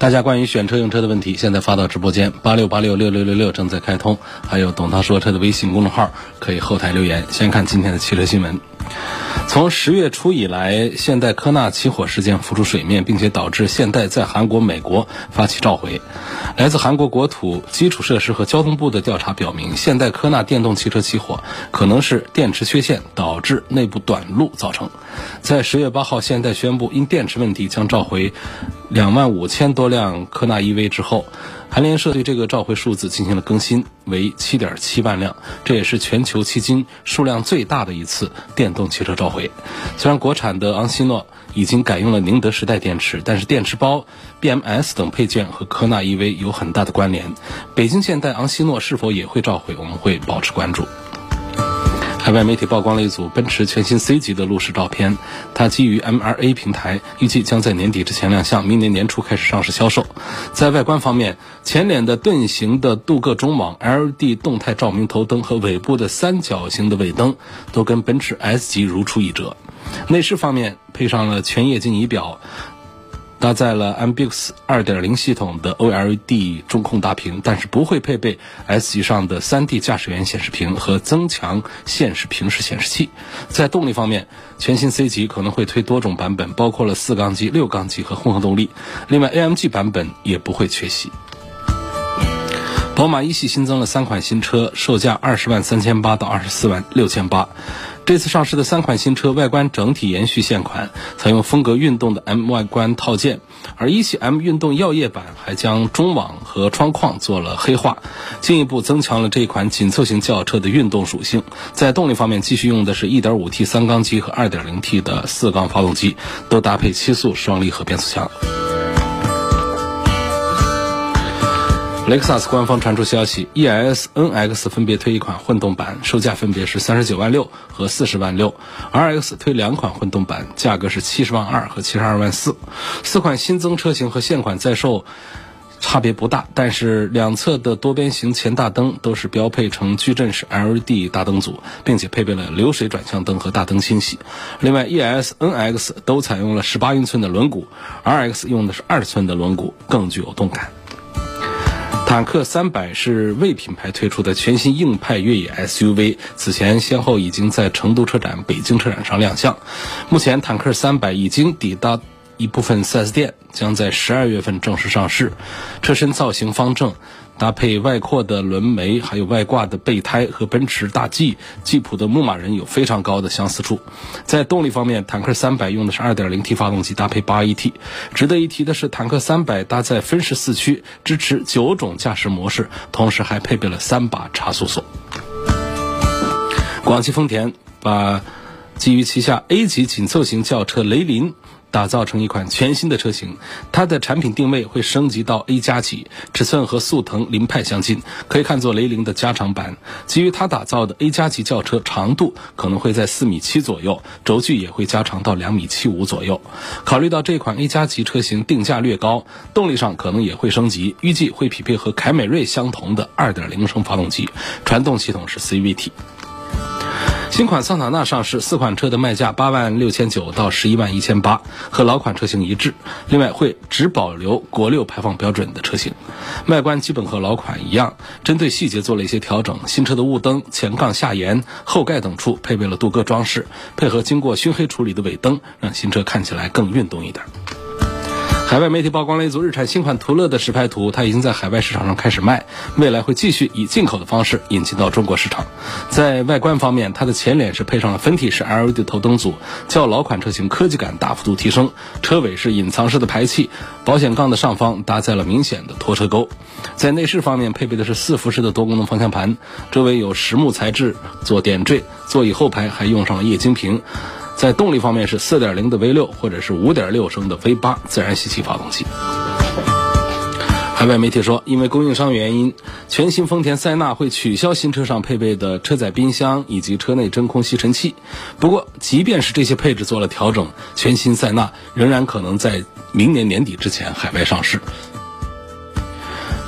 大家关于选车用车的问题，现在发到直播间八六八六六六六六正在开通，还有懂涛说车的微信公众号可以后台留言。先看今天的汽车新闻。从十月初以来，现代科纳起火事件浮出水面，并且导致现代在韩国、美国发起召回。来自韩国国土基础设施和交通部的调查表明，现代科纳电动汽车起火可能是电池缺陷导致内部短路造成。在十月八号，现代宣布因电池问题将召回两万五千多辆科纳 EV 之后。韩联社对这个召回数字进行了更新，为七点七万辆，这也是全球迄今数量最大的一次电动汽车召回。虽然国产的昂希诺已经改用了宁德时代电池，但是电池包、BMS 等配件和科纳 EV 有很大的关联。北京现代昂希诺是否也会召回，我们会保持关注。海外媒体曝光了一组奔驰全新 C 级的路试照片，它基于 MRA 平台，预计将在年底之前亮相，明年年初开始上市销售。在外观方面，前脸的盾形的镀铬中网、LED 动态照明头灯和尾部的三角形的尾灯，都跟奔驰 S 级如出一辙。内饰方面，配上了全液晶仪表。搭载了 Ambix 2.0系统的 OLED 中控大屏，但是不会配备 S 级上的 3D 驾驶员显示屏和增强现实平视显示器。在动力方面，全新 C 级可能会推多种版本，包括了四缸机、六缸机和混合动力。另外，AMG 版本也不会缺席。宝马一系新增了三款新车，售价二十万三千八到二十四万六千八。这次上市的三款新车外观整体延续现款，采用风格运动的 M 外观套件，而一系 M 运动耀夜版还将中网和窗框做了黑化，进一步增强了这款紧凑型轿车的运动属性。在动力方面，继续用的是 1.5T 三缸机和 2.0T 的四缸发动机，都搭配七速双离合变速箱。雷克萨斯官方传出消息，ES、NX 分别推一款混动版，售价分别是三十九万六和四十万六；RX 推两款混动版，价格是七十万二和七十二万四。四款新增车型和现款在售差别不大，但是两侧的多边形前大灯都是标配成矩阵式 LED 大灯组，并且配备了流水转向灯和大灯清洗。另外，ES、NX 都采用了十八英寸的轮毂，RX 用的是二寸的轮毂，更具有动感。坦克三百是魏品牌推出的全新硬派越野 SUV，此前先后已经在成都车展、北京车展上亮相。目前，坦克三百已经抵达一部分 4S 店，将在十二月份正式上市。车身造型方正。搭配外扩的轮眉，还有外挂的备胎，和奔驰大 G、吉普的牧马人有非常高的相似处。在动力方面，坦克三百用的是 2.0T 发动机，搭配 8AT。值得一提的是，坦克三百搭载分时四驱，支持九种驾驶模式，同时还配备了三把差速锁。广汽丰田把基于旗下 A 级紧凑型轿车雷凌。打造成一款全新的车型，它的产品定位会升级到 A 加级，尺寸和速腾凌派相近，可以看作雷凌的加长版。基于它打造的 A 加级轿车，长度可能会在四米七左右，轴距也会加长到两米七五左右。考虑到这款 A 加级车型定价略高，动力上可能也会升级，预计会匹配和凯美瑞相同的2.0升发动机，传动系统是 CVT。新款桑塔纳上市，四款车的卖价八万六千九到十一万一千八，和老款车型一致。另外会只保留国六排放标准的车型，外观基本和老款一样，针对细节做了一些调整。新车的雾灯、前杠下沿、后盖等处配备了镀铬装饰，配合经过熏黑处理的尾灯，让新车看起来更运动一点。海外媒体曝光了一组日产新款途乐的实拍图，它已经在海外市场上开始卖，未来会继续以进口的方式引进到中国市场。在外观方面，它的前脸是配上了分体式 LED 头灯组，较老款车型科技感大幅度提升。车尾是隐藏式的排气，保险杠的上方搭载了明显的拖车钩。在内饰方面，配备的是四辐式的多功能方向盘，周围有实木材质做点缀，座椅后排还用上了液晶屏。在动力方面是4.0的 V6 或者是5.6升的 V8 自然吸气发动机。海外媒体说，因为供应商原因，全新丰田塞纳会取消新车上配备的车载冰箱以及车内真空吸尘器。不过，即便是这些配置做了调整，全新塞纳仍然可能在明年年底之前海外上市。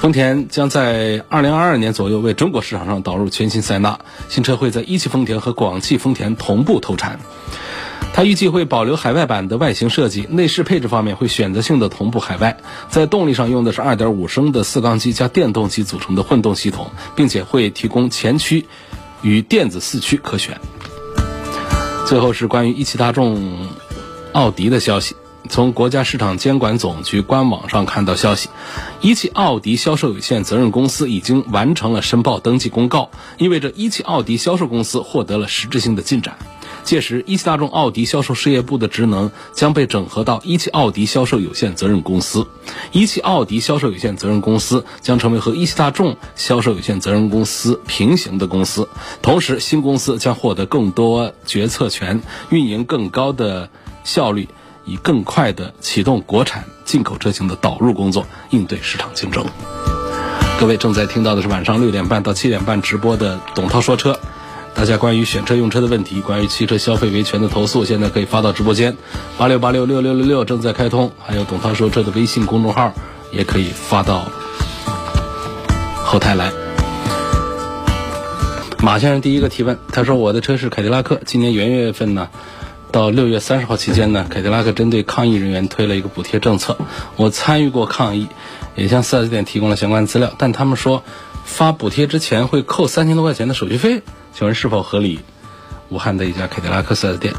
丰田将在二零二二年左右为中国市场上导入全新塞纳，新车会在一汽丰田和广汽丰田同步投产。它预计会保留海外版的外形设计，内饰配置方面会选择性的同步海外。在动力上用的是2.5升的四缸机加电动机组成的混动系统，并且会提供前驱与电子四驱可选。最后是关于一汽大众、奥迪的消息。从国家市场监管总局官网上看到消息，一汽奥迪销售有限责任公司已经完成了申报登记公告，意味着一汽奥迪销售公司获得了实质性的进展。届时，一汽大众奥迪销售事业部的职能将被整合到一汽奥迪销售有限责任公司，一汽奥迪销售有限责任公司将成为和一汽大众销售有限责任公司平行的公司。同时，新公司将获得更多决策权，运营更高的效率，以更快的启动国产、进口车型的导入工作，应对市场竞争。各位正在听到的是晚上六点半到七点半直播的董涛说车。大家关于选车用车的问题，关于汽车消费维权的投诉，现在可以发到直播间，八六八六六六六六正在开通，还有董涛说车的微信公众号也可以发到后台来。马先生第一个提问，他说我的车是凯迪拉克，今年元月份呢，到六月三十号期间呢，凯迪拉克针对抗议人员推了一个补贴政策，我参与过抗议，也向四 S 店提供了相关资料，但他们说发补贴之前会扣三千多块钱的手续费。请问是否合理？武汉的一家凯迪拉克 4S 店，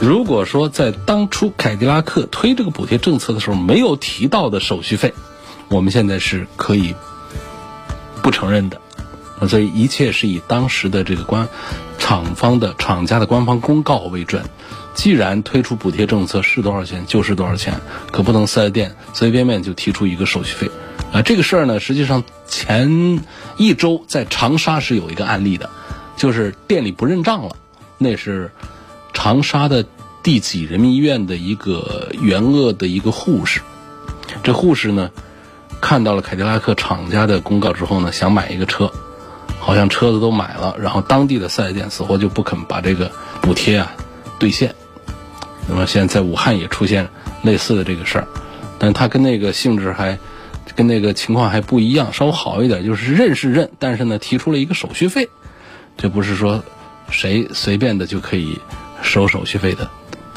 如果说在当初凯迪拉克推这个补贴政策的时候没有提到的手续费，我们现在是可以不承认的。所以一切是以当时的这个官厂方的厂家的官方公告为准。既然推出补贴政策是多少钱就是多少钱，可不能 4S 店随随便便就提出一个手续费。啊，这个事儿呢，实际上前一周在长沙是有一个案例的。就是店里不认账了，那是长沙的第几人民医院的一个援鄂的一个护士。这护士呢，看到了凯迪拉克厂家的公告之后呢，想买一个车，好像车子都买了，然后当地的四 S 店死活就不肯把这个补贴啊兑现。那么现在在武汉也出现类似的这个事儿，但他跟那个性质还跟那个情况还不一样，稍微好一点，就是认是认，但是呢提出了一个手续费。这不是说谁随便的就可以收手续费的，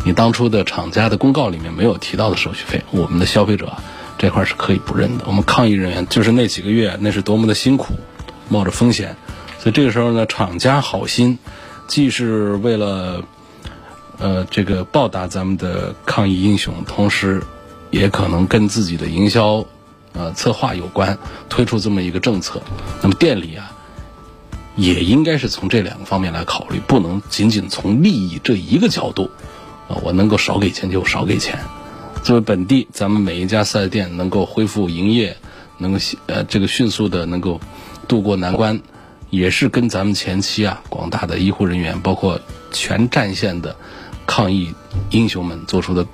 你当初的厂家的公告里面没有提到的手续费，我们的消费者这块是可以不认的。我们抗疫人员就是那几个月，那是多么的辛苦，冒着风险，所以这个时候呢，厂家好心，既是为了呃这个报答咱们的抗疫英雄，同时也可能跟自己的营销呃策划有关，推出这么一个政策。那么店里啊。也应该是从这两个方面来考虑，不能仅仅从利益这一个角度，啊，我能够少给钱就少给钱。作为本地，咱们每一家四 S 店能够恢复营业，能够呃这个迅速的能够渡过难关，也是跟咱们前期啊广大的医护人员，包括全战线的抗疫英雄们做出的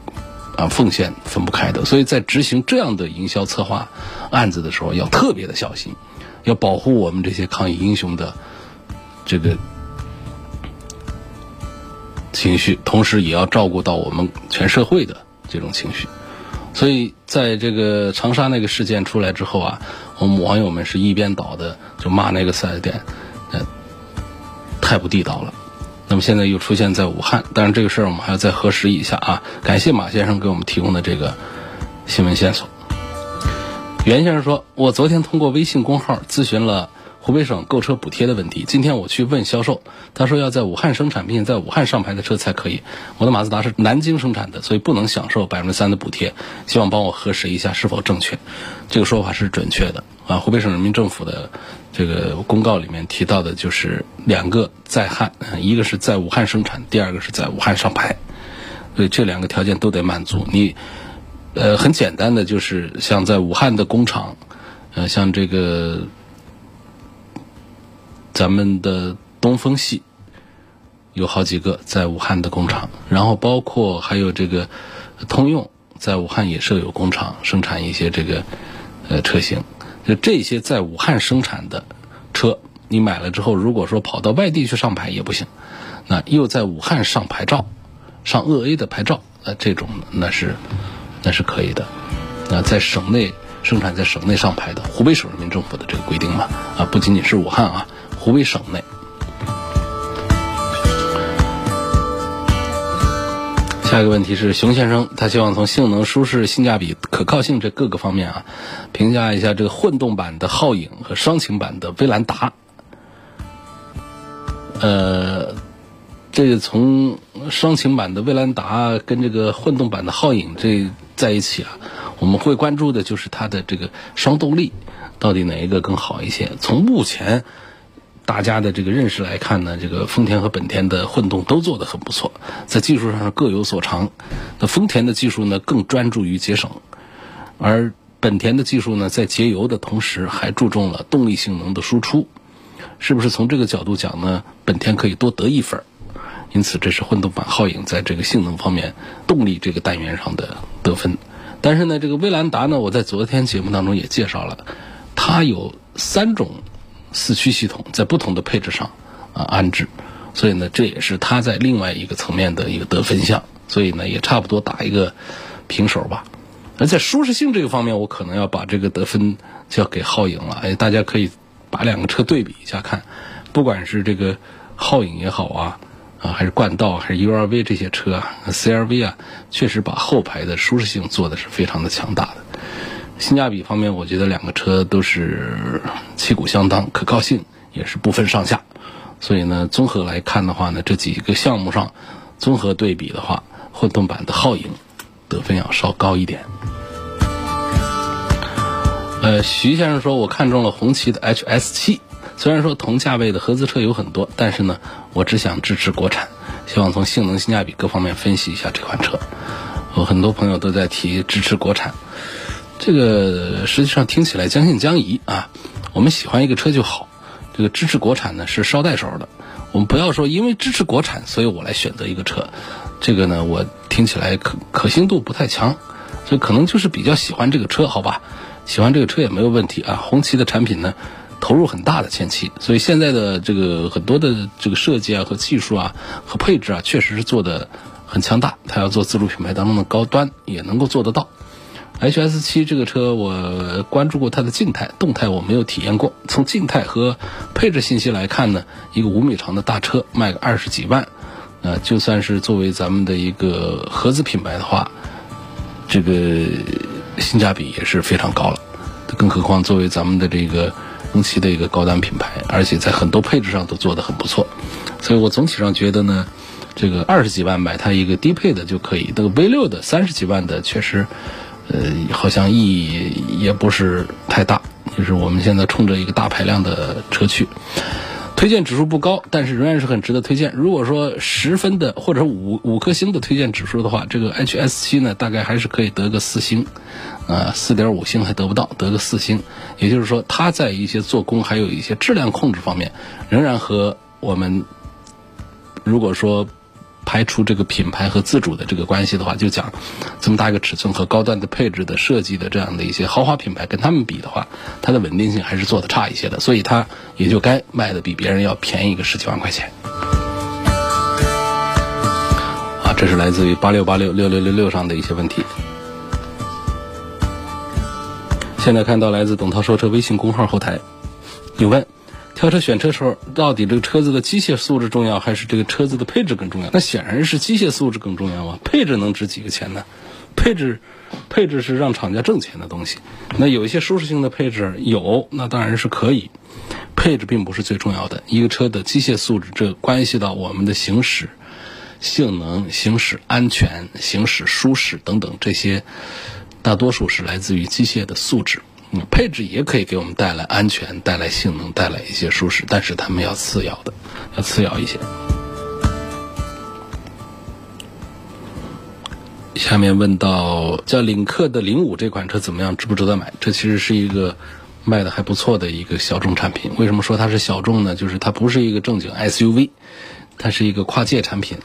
啊奉献分不开的。所以在执行这样的营销策划案子的时候，要特别的小心，要保护我们这些抗疫英雄的。这个情绪，同时也要照顾到我们全社会的这种情绪，所以在这个长沙那个事件出来之后啊，我们网友们是一边倒的就骂那个四 S 店，呃，太不地道了。那么现在又出现在武汉，当然这个事儿我们还要再核实一下啊。感谢马先生给我们提供的这个新闻线索。袁先生说，我昨天通过微信公号咨询了。湖北省购车补贴的问题，今天我去问销售，他说要在武汉生产并且在武汉上牌的车才可以。我的马自达是南京生产的，所以不能享受百分之三的补贴。希望帮我核实一下是否正确，这个说法是准确的啊。湖北省人民政府的这个公告里面提到的就是两个在汉，一个是在武汉生产，第二个是在武汉上牌，所以这两个条件都得满足。你呃很简单的就是像在武汉的工厂，呃像这个。咱们的东风系有好几个在武汉的工厂，然后包括还有这个通用在武汉也设有工厂，生产一些这个呃车型。就这些在武汉生产的车，你买了之后，如果说跑到外地去上牌也不行，那又在武汉上牌照，上鄂 A 的牌照，呃，这种那是那是可以的。那在省内生产，在省内上牌的，湖北省人民政府的这个规定嘛，啊，不仅仅是武汉啊，湖北省内。下一个问题是，熊先生他希望从性能、舒适、性价比、可靠性这各个方面啊，评价一下这个混动版的皓影和双擎版的威兰达。呃，这个从双擎版的威兰达跟这个混动版的皓影这在一起啊，我们会关注的就是它的这个双动力到底哪一个更好一些。从目前。大家的这个认识来看呢，这个丰田和本田的混动都做得很不错，在技术上各有所长。那丰田的技术呢更专注于节省，而本田的技术呢在节油的同时还注重了动力性能的输出。是不是从这个角度讲呢？本田可以多得一分因此，这是混动版皓影在这个性能方面、动力这个单元上的得分。但是呢，这个威兰达呢，我在昨天节目当中也介绍了，它有三种。四驱系统在不同的配置上啊安置，所以呢，这也是它在另外一个层面的一个得分项，所以呢，也差不多打一个平手吧。而在舒适性这个方面，我可能要把这个得分交给皓影了。哎，大家可以把两个车对比一下看，不管是这个皓影也好啊，啊还是冠道还是 URV 这些车啊，CRV 啊，确实把后排的舒适性做的是非常的强大的。性价比方面，我觉得两个车都是旗鼓相当，可靠性也是不分上下。所以呢，综合来看的话呢，这几个项目上综合对比的话，混动版的皓影得分要稍高一点。呃，徐先生说，我看中了红旗的 HS7，虽然说同价位的合资车有很多，但是呢，我只想支持国产，希望从性能、性价比各方面分析一下这款车。我很多朋友都在提支持国产。这个实际上听起来将信将疑啊。我们喜欢一个车就好，这个支持国产呢是捎带手的。我们不要说因为支持国产，所以我来选择一个车，这个呢我听起来可可信度不太强，所以可能就是比较喜欢这个车，好吧？喜欢这个车也没有问题啊。红旗的产品呢投入很大的前期，所以现在的这个很多的这个设计啊和技术啊和配置啊，确实是做的很强大。它要做自主品牌当中的高端，也能够做得到。H S 七这个车，我关注过它的静态，动态我没有体验过。从静态和配置信息来看呢，一个五米长的大车卖个二十几万，呃，就算是作为咱们的一个合资品牌的话，这个性价比也是非常高了。更何况作为咱们的这个红旗的一个高端品牌，而且在很多配置上都做得很不错，所以我总体上觉得呢，这个二十几万买它一个低配的就可以。这个 V 六的三十几万的确实。呃，好像意义也不是太大，就是我们现在冲着一个大排量的车去，推荐指数不高，但是仍然是很值得推荐。如果说十分的或者五五颗星的推荐指数的话，这个 H S 七呢，大概还是可以得个四星，啊，四点五星还得不到，得个四星。也就是说，它在一些做工还有一些质量控制方面，仍然和我们如果说。排除这个品牌和自主的这个关系的话，就讲这么大一个尺寸和高端的配置的设计的这样的一些豪华品牌，跟他们比的话，它的稳定性还是做的差一些的，所以它也就该卖的比别人要便宜个十几万块钱。啊，这是来自于八六八六六六六六上的一些问题。现在看到来自董涛说车微信公号后台有问。挑车选车时候，到底这个车子的机械素质重要，还是这个车子的配置更重要？那显然是机械素质更重要啊！配置能值几个钱呢？配置，配置是让厂家挣钱的东西。那有一些舒适性的配置有，那当然是可以。配置并不是最重要的，一个车的机械素质，这关系到我们的行驶性能、行驶安全、行驶舒适等等这些，大多数是来自于机械的素质。配置也可以给我们带来安全、带来性能、带来一些舒适，但是它们要次要的，要次要一些。下面问到叫领克的零五这款车怎么样，值不值得买？这其实是一个卖的还不错的一个小众产品。为什么说它是小众呢？就是它不是一个正经 SUV，它是一个跨界产品。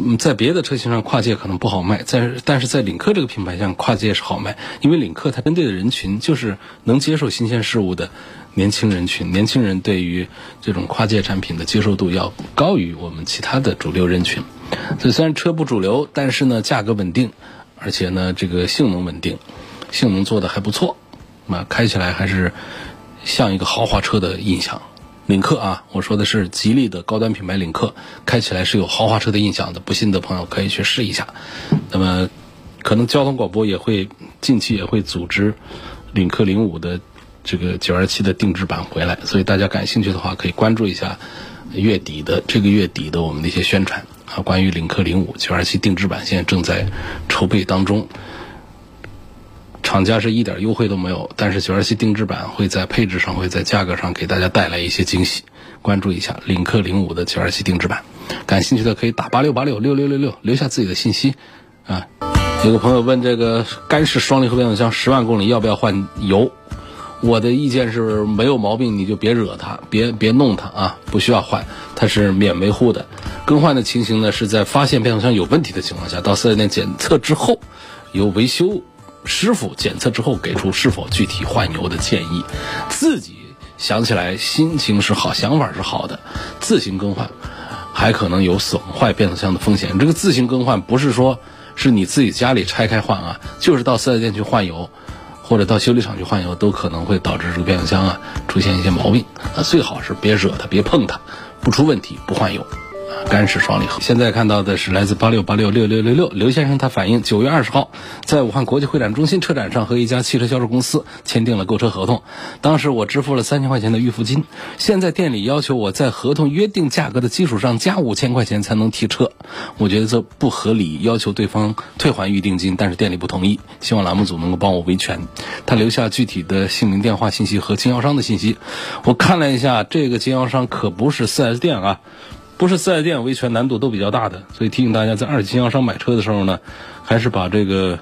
嗯，在别的车型上跨界可能不好卖，在但是在领克这个品牌上跨界是好卖，因为领克它针对的人群就是能接受新鲜事物的年轻人群，年轻人对于这种跨界产品的接受度要高于我们其他的主流人群。所以虽然车不主流，但是呢价格稳定，而且呢这个性能稳定，性能做的还不错，那开起来还是像一个豪华车的印象。领克啊，我说的是吉利的高端品牌领克，开起来是有豪华车的印象的。不信的朋友可以去试一下。那么，可能交通广播也会近期也会组织领克零五的这个九二七的定制版回来，所以大家感兴趣的话可以关注一下月底的这个月底的我们的一些宣传啊。关于领克零五九二七定制版，现在正在筹备当中。厂家是一点优惠都没有，但是九二七定制版会在配置上、会在价格上给大家带来一些惊喜。关注一下领克零五的九二七定制版，感兴趣的可以打八六八六六六六六留下自己的信息。啊，有个朋友问这个干式双离合变速箱十万公里要不要换油？我的意见是没有毛病你就别惹它，别别弄它啊，不需要换，它是免维护的。更换的情形呢是在发现变速箱有问题的情况下，到四 S 店检测之后有维修。师傅检测之后给出是否具体换油的建议，自己想起来心情是好，想法是好的，自行更换还可能有损坏变速箱的风险。这个自行更换不是说是你自己家里拆开换啊，就是到四 S 店去换油，或者到修理厂去换油，都可能会导致这个变速箱啊出现一些毛病。那最好是别惹它，别碰它，不出问题不换油。干式双离合。现在看到的是来自八六八六六六六六刘先生，他反映九月二十号在武汉国际会展中心车展上和一家汽车销售公司签订了购车合同，当时我支付了三千块钱的预付金，现在店里要求我在合同约定价格的基础上加五千块钱才能提车，我觉得这不合理，要求对方退还预定金，但是店里不同意，希望栏目组能够帮我维权。他留下具体的姓名、电话信息和经销商的信息，我看了一下，这个经销商可不是 4S 店啊。不是四 S 店维权难度都比较大的，所以提醒大家，在二级经销商买车的时候呢，还是把这个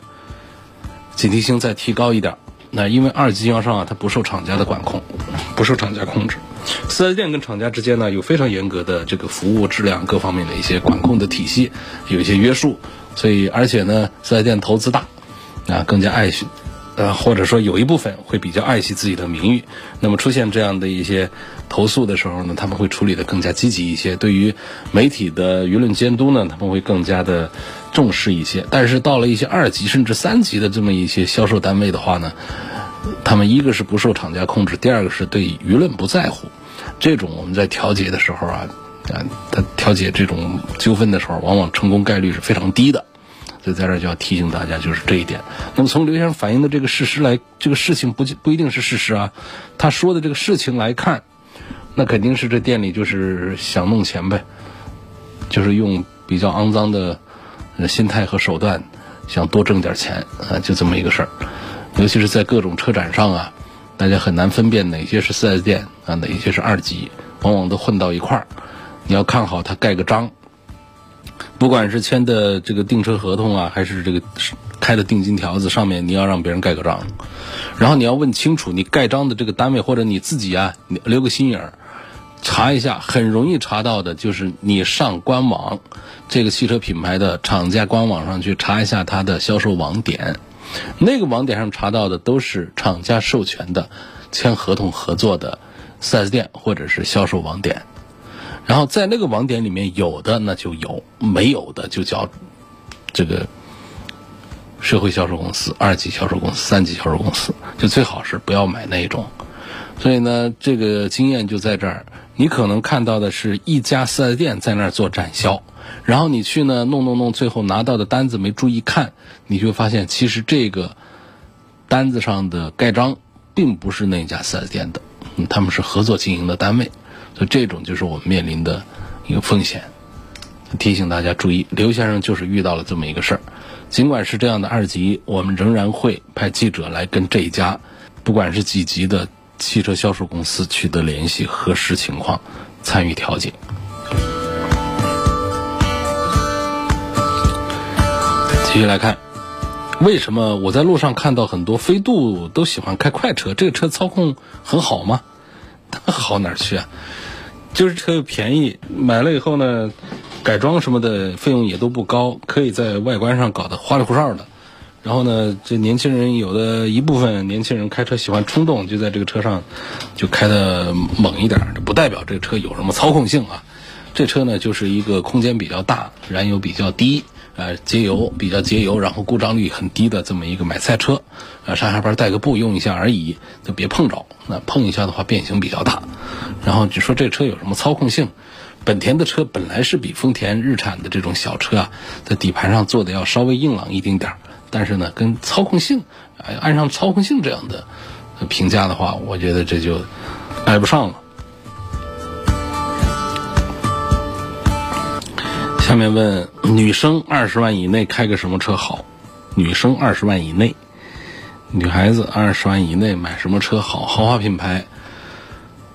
警惕性再提高一点。那因为二级经销商啊，它不受厂家的管控，不受厂家控制。四 S 店跟厂家之间呢，有非常严格的这个服务质量各方面的一些管控的体系，有一些约束。所以，而且呢，四 S 店投资大，啊，更加爱惜。呃，或者说有一部分会比较爱惜自己的名誉，那么出现这样的一些投诉的时候呢，他们会处理的更加积极一些。对于媒体的舆论监督呢，他们会更加的重视一些。但是到了一些二级甚至三级的这么一些销售单位的话呢，他们一个是不受厂家控制，第二个是对舆论不在乎。这种我们在调解的时候啊，啊，他调解这种纠纷的时候，往往成功概率是非常低的。所以在这就要提醒大家，就是这一点。那么从刘先生反映的这个事实来，这个事情不不一定是事实啊。他说的这个事情来看，那肯定是这店里就是想弄钱呗，就是用比较肮脏的心态和手段，想多挣点钱啊，就这么一个事儿。尤其是在各种车展上啊，大家很难分辨哪些是四 S 店啊，哪些是二级，往往都混到一块儿。你要看好他盖个章。不管是签的这个订车合同啊，还是这个开的定金条子，上面你要让别人盖个章，然后你要问清楚你盖章的这个单位，或者你自己啊留个心眼儿，查一下，很容易查到的，就是你上官网，这个汽车品牌的厂家官网上去查一下它的销售网点，那个网点上查到的都是厂家授权的签合同合作的 4S 店或者是销售网点。然后在那个网点里面有的那就有，没有的就叫这个社会销售公司、二级销售公司、三级销售公司，就最好是不要买那种。所以呢，这个经验就在这儿。你可能看到的是一家四 S 店在那儿做展销，然后你去呢弄弄弄，最后拿到的单子没注意看，你就发现其实这个单子上的盖章并不是那家四 S 店的，他们是合作经营的单位。所以这种就是我们面临的一个风险，提醒大家注意。刘先生就是遇到了这么一个事儿，尽管是这样的二级，我们仍然会派记者来跟这一家，不管是几级的汽车销售公司取得联系，核实情况，参与调解。继续来看，为什么我在路上看到很多飞度都喜欢开快车？这个车操控很好吗？好哪儿去啊？就是车又便宜，买了以后呢，改装什么的费用也都不高，可以在外观上搞得花里胡哨的。然后呢，这年轻人有的一部分年轻人开车喜欢冲动，就在这个车上就开的猛一点，这不代表这个车有什么操控性啊。这车呢就是一个空间比较大、燃油比较低、呃节油比较节油，然后故障率很低的这么一个买菜车，呃上下班带个步用一下而已，就别碰着。那碰一下的话变形比较大。然后就说这车有什么操控性？本田的车本来是比丰田、日产的这种小车啊，在底盘上做的要稍微硬朗一丁点儿。但是呢，跟操控性，按上操控性这样的评价的话，我觉得这就挨不上了。下面问女生二十万以内开个什么车好？女生二十万以内，女孩子二十万以内买什么车好？豪华品牌，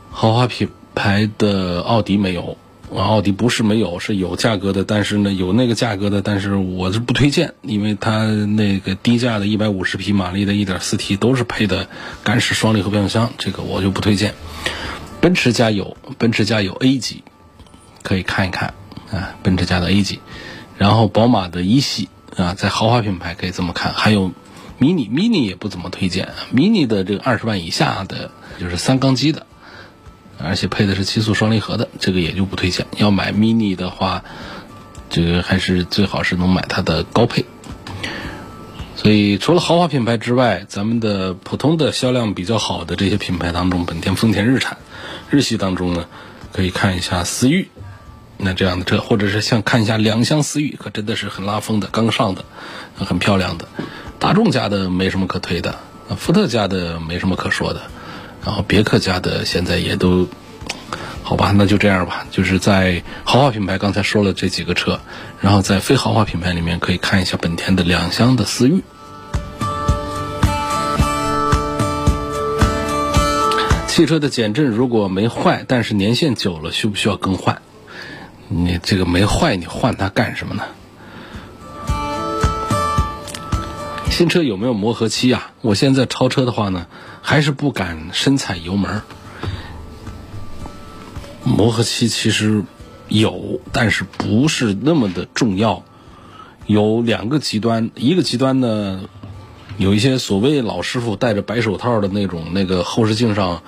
豪华品牌的奥迪没有。奥迪不是没有，是有价格的，但是呢，有那个价格的，但是我是不推荐，因为它那个低价的150匹马力的 1.4T 都是配的干式双离合变速箱，这个我就不推荐。奔驰家有，奔驰家有 A 级，可以看一看啊，奔驰家的 A 级，然后宝马的一系啊，在豪华品牌可以这么看，还有 Mini，Mini 也不怎么推荐，Mini 的这个二十万以下的，就是三缸机的。而且配的是七速双离合的，这个也就不推荐。要买 mini 的话，这个还是最好是能买它的高配。所以除了豪华品牌之外，咱们的普通的销量比较好的这些品牌当中，本田、丰田、日产、日系当中呢，可以看一下思域，那这样的车，或者是像看一下两厢思域，可真的是很拉风的，刚上的，很漂亮的。大众家的没什么可推的，福特家的没什么可说的。然后别克家的现在也都，好吧，那就这样吧。就是在豪华品牌刚才说了这几个车，然后在非豪华品牌里面可以看一下本田的两厢的思域。汽车的减震如果没坏，但是年限久了，需不需要更换？你这个没坏，你换它干什么呢？新车有没有磨合期啊？我现在超车的话呢？还是不敢深踩油门磨合期其实有，但是不是那么的重要。有两个极端，一个极端呢，有一些所谓老师傅戴着白手套的那种，那个后视镜上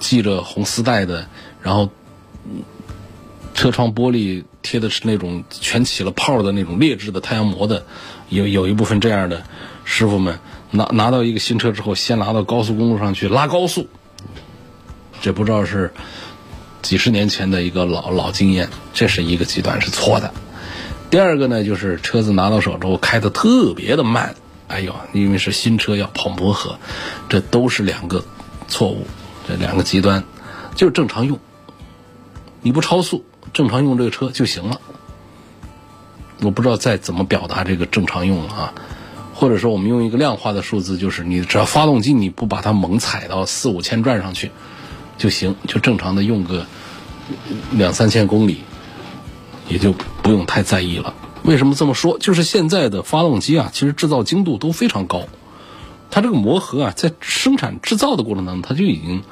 系着红丝带的，然后车窗玻璃贴的是那种全起了泡的那种劣质的太阳膜的，有有一部分这样的师傅们。拿拿到一个新车之后，先拿到高速公路上去拉高速，这不知道是几十年前的一个老老经验，这是一个极端是错的。第二个呢，就是车子拿到手之后开的特别的慢，哎呦，因为是新车要跑磨合，这都是两个错误，这两个极端，就是正常用，你不超速，正常用这个车就行了。我不知道再怎么表达这个正常用了啊。或者说，我们用一个量化的数字，就是你只要发动机你不把它猛踩到四五千转上去就行，就正常的用个两三千公里，也就不用太在意了。为什么这么说？就是现在的发动机啊，其实制造精度都非常高，它这个磨合啊，在生产制造的过程当中，它就已经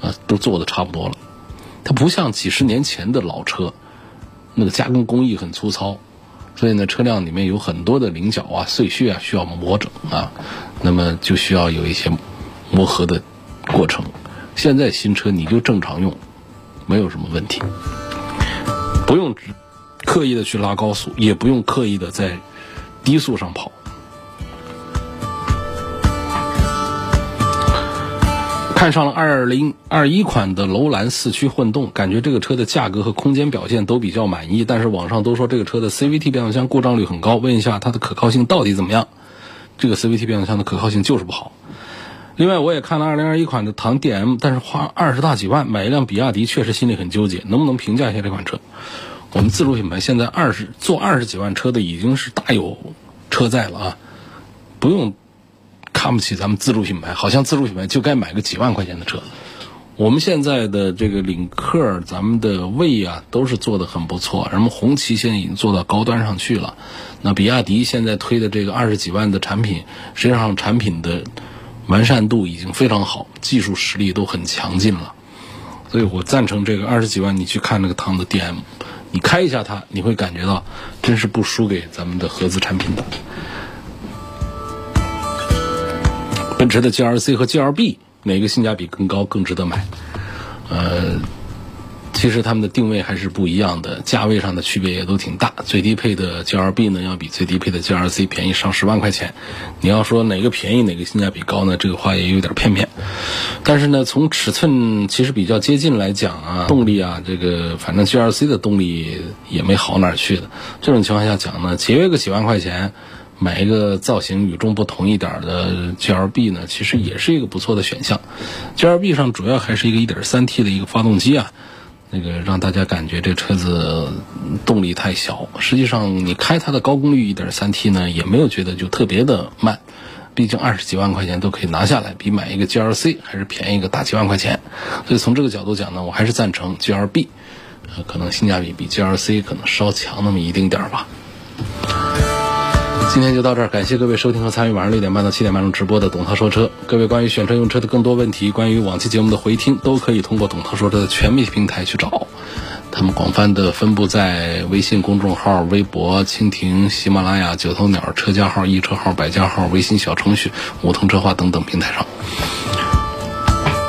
啊都做的差不多了。它不像几十年前的老车，那个加工工艺很粗糙。所以呢，车辆里面有很多的棱角啊、碎屑啊，需要磨整啊，那么就需要有一些磨合的过程。现在新车你就正常用，没有什么问题，不用刻意的去拉高速，也不用刻意的在低速上跑。看上了二零二一款的楼兰四驱混动，感觉这个车的价格和空间表现都比较满意，但是网上都说这个车的 CVT 变速箱故障率很高，问一下它的可靠性到底怎么样？这个 CVT 变速箱的可靠性就是不好。另外，我也看了二零二一款的唐 DM，但是花二十大几万买一辆比亚迪，确实心里很纠结，能不能评价一下这款车？我们自主品牌现在二十做二十几万车的已经是大有车在了啊，不用。看不起咱们自主品牌，好像自主品牌就该买个几万块钱的车。我们现在的这个领克，咱们的魏啊，都是做的很不错。什么红旗现在已经做到高端上去了。那比亚迪现在推的这个二十几万的产品，实际上产品的完善度已经非常好，技术实力都很强劲了。所以我赞成这个二十几万你去看那个唐的 DM，你开一下它，你会感觉到真是不输给咱们的合资产品的。奔驰的 GLC 和 GLB 哪个性价比更高、更值得买？呃。其实他们的定位还是不一样的，价位上的区别也都挺大。最低配的 GLB 呢，要比最低配的 GLC 便宜上十万块钱。你要说哪个便宜哪个性价比高呢？这个话也有点片面。但是呢，从尺寸其实比较接近来讲啊，动力啊，这个反正 GLC 的动力也没好哪去的。这种情况下讲呢，节约个几万块钱，买一个造型与众不同一点的 GLB 呢，其实也是一个不错的选项。GLB 上主要还是一个 1.3T 的一个发动机啊。那个让大家感觉这车子动力太小，实际上你开它的高功率 1.3T 呢，也没有觉得就特别的慢，毕竟二十几万块钱都可以拿下来，比买一个 GLC 还是便宜个大几万块钱。所以从这个角度讲呢，我还是赞成 GLB，可能性价比比 GLC 可能稍强那么一丁点儿吧。今天就到这儿，感谢各位收听和参与晚上六点半到七点半钟直播的董涛说车。各位关于选车用车的更多问题，关于往期节目的回听，都可以通过董涛说车的全媒体平台去找。他们广泛的分布在微信公众号、微博、蜻蜓、喜马拉雅、九头鸟、车家号、易车号、百家号、微信小程序、梧桐车话等等平台上。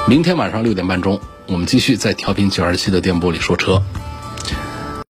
明天晚上六点半钟，我们继续在调频九二七的电波里说车。